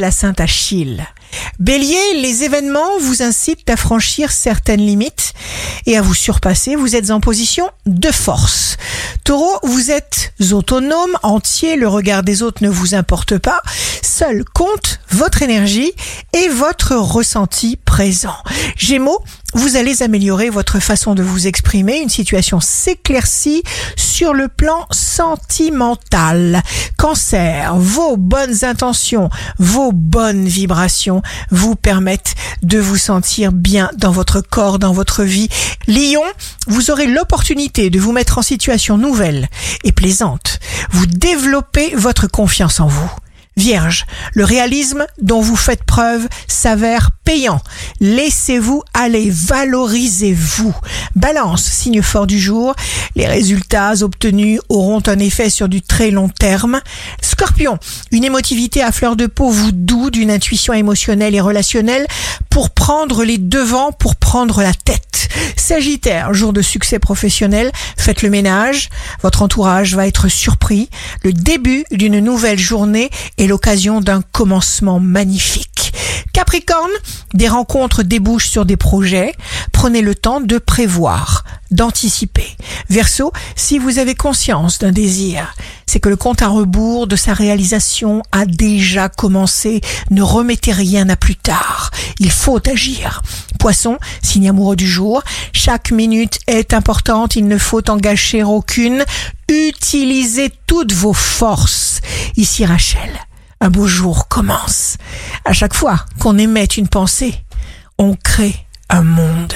la Sainte Achille. Bélier, les événements vous incitent à franchir certaines limites et à vous surpasser. Vous êtes en position de force. Taureau, vous êtes autonome, entier, le regard des autres ne vous importe pas. Seul compte votre énergie et votre ressenti présent. Gémeaux, vous allez améliorer votre façon de vous exprimer. Une situation s'éclaircit sur le plan sentimental. Cancer, vos bonnes intentions, vos bonnes vibrations vous permettent de vous sentir bien dans votre corps, dans votre vie. Lion, vous aurez l'opportunité de vous mettre en situation nouvelle et plaisante. Vous développez votre confiance en vous. Vierge, le réalisme dont vous faites preuve s'avère payant. Laissez-vous aller, valorisez-vous. Balance, signe fort du jour, les résultats obtenus auront un effet sur du très long terme. Scorpion, une émotivité à fleur de peau vous doux d'une intuition émotionnelle et relationnelle pour prendre les devants, pour prendre la tête. Sagittaire, jour de succès professionnel, faites le ménage, votre entourage va être surpris. Le début d'une nouvelle journée est l'occasion d'un commencement magnifique. Capricorne, des rencontres débouchent sur des projets. Prenez le temps de prévoir, d'anticiper. Verseau, si vous avez conscience d'un désir, c'est que le compte à rebours de sa réalisation a déjà commencé. Ne remettez rien à plus tard. Il faut agir. Poisson, signe amoureux du jour, chaque minute est importante, il ne faut en gâcher aucune. Utilisez toutes vos forces. Ici Rachel, un beau jour commence. À chaque fois qu'on émet une pensée, on crée un monde.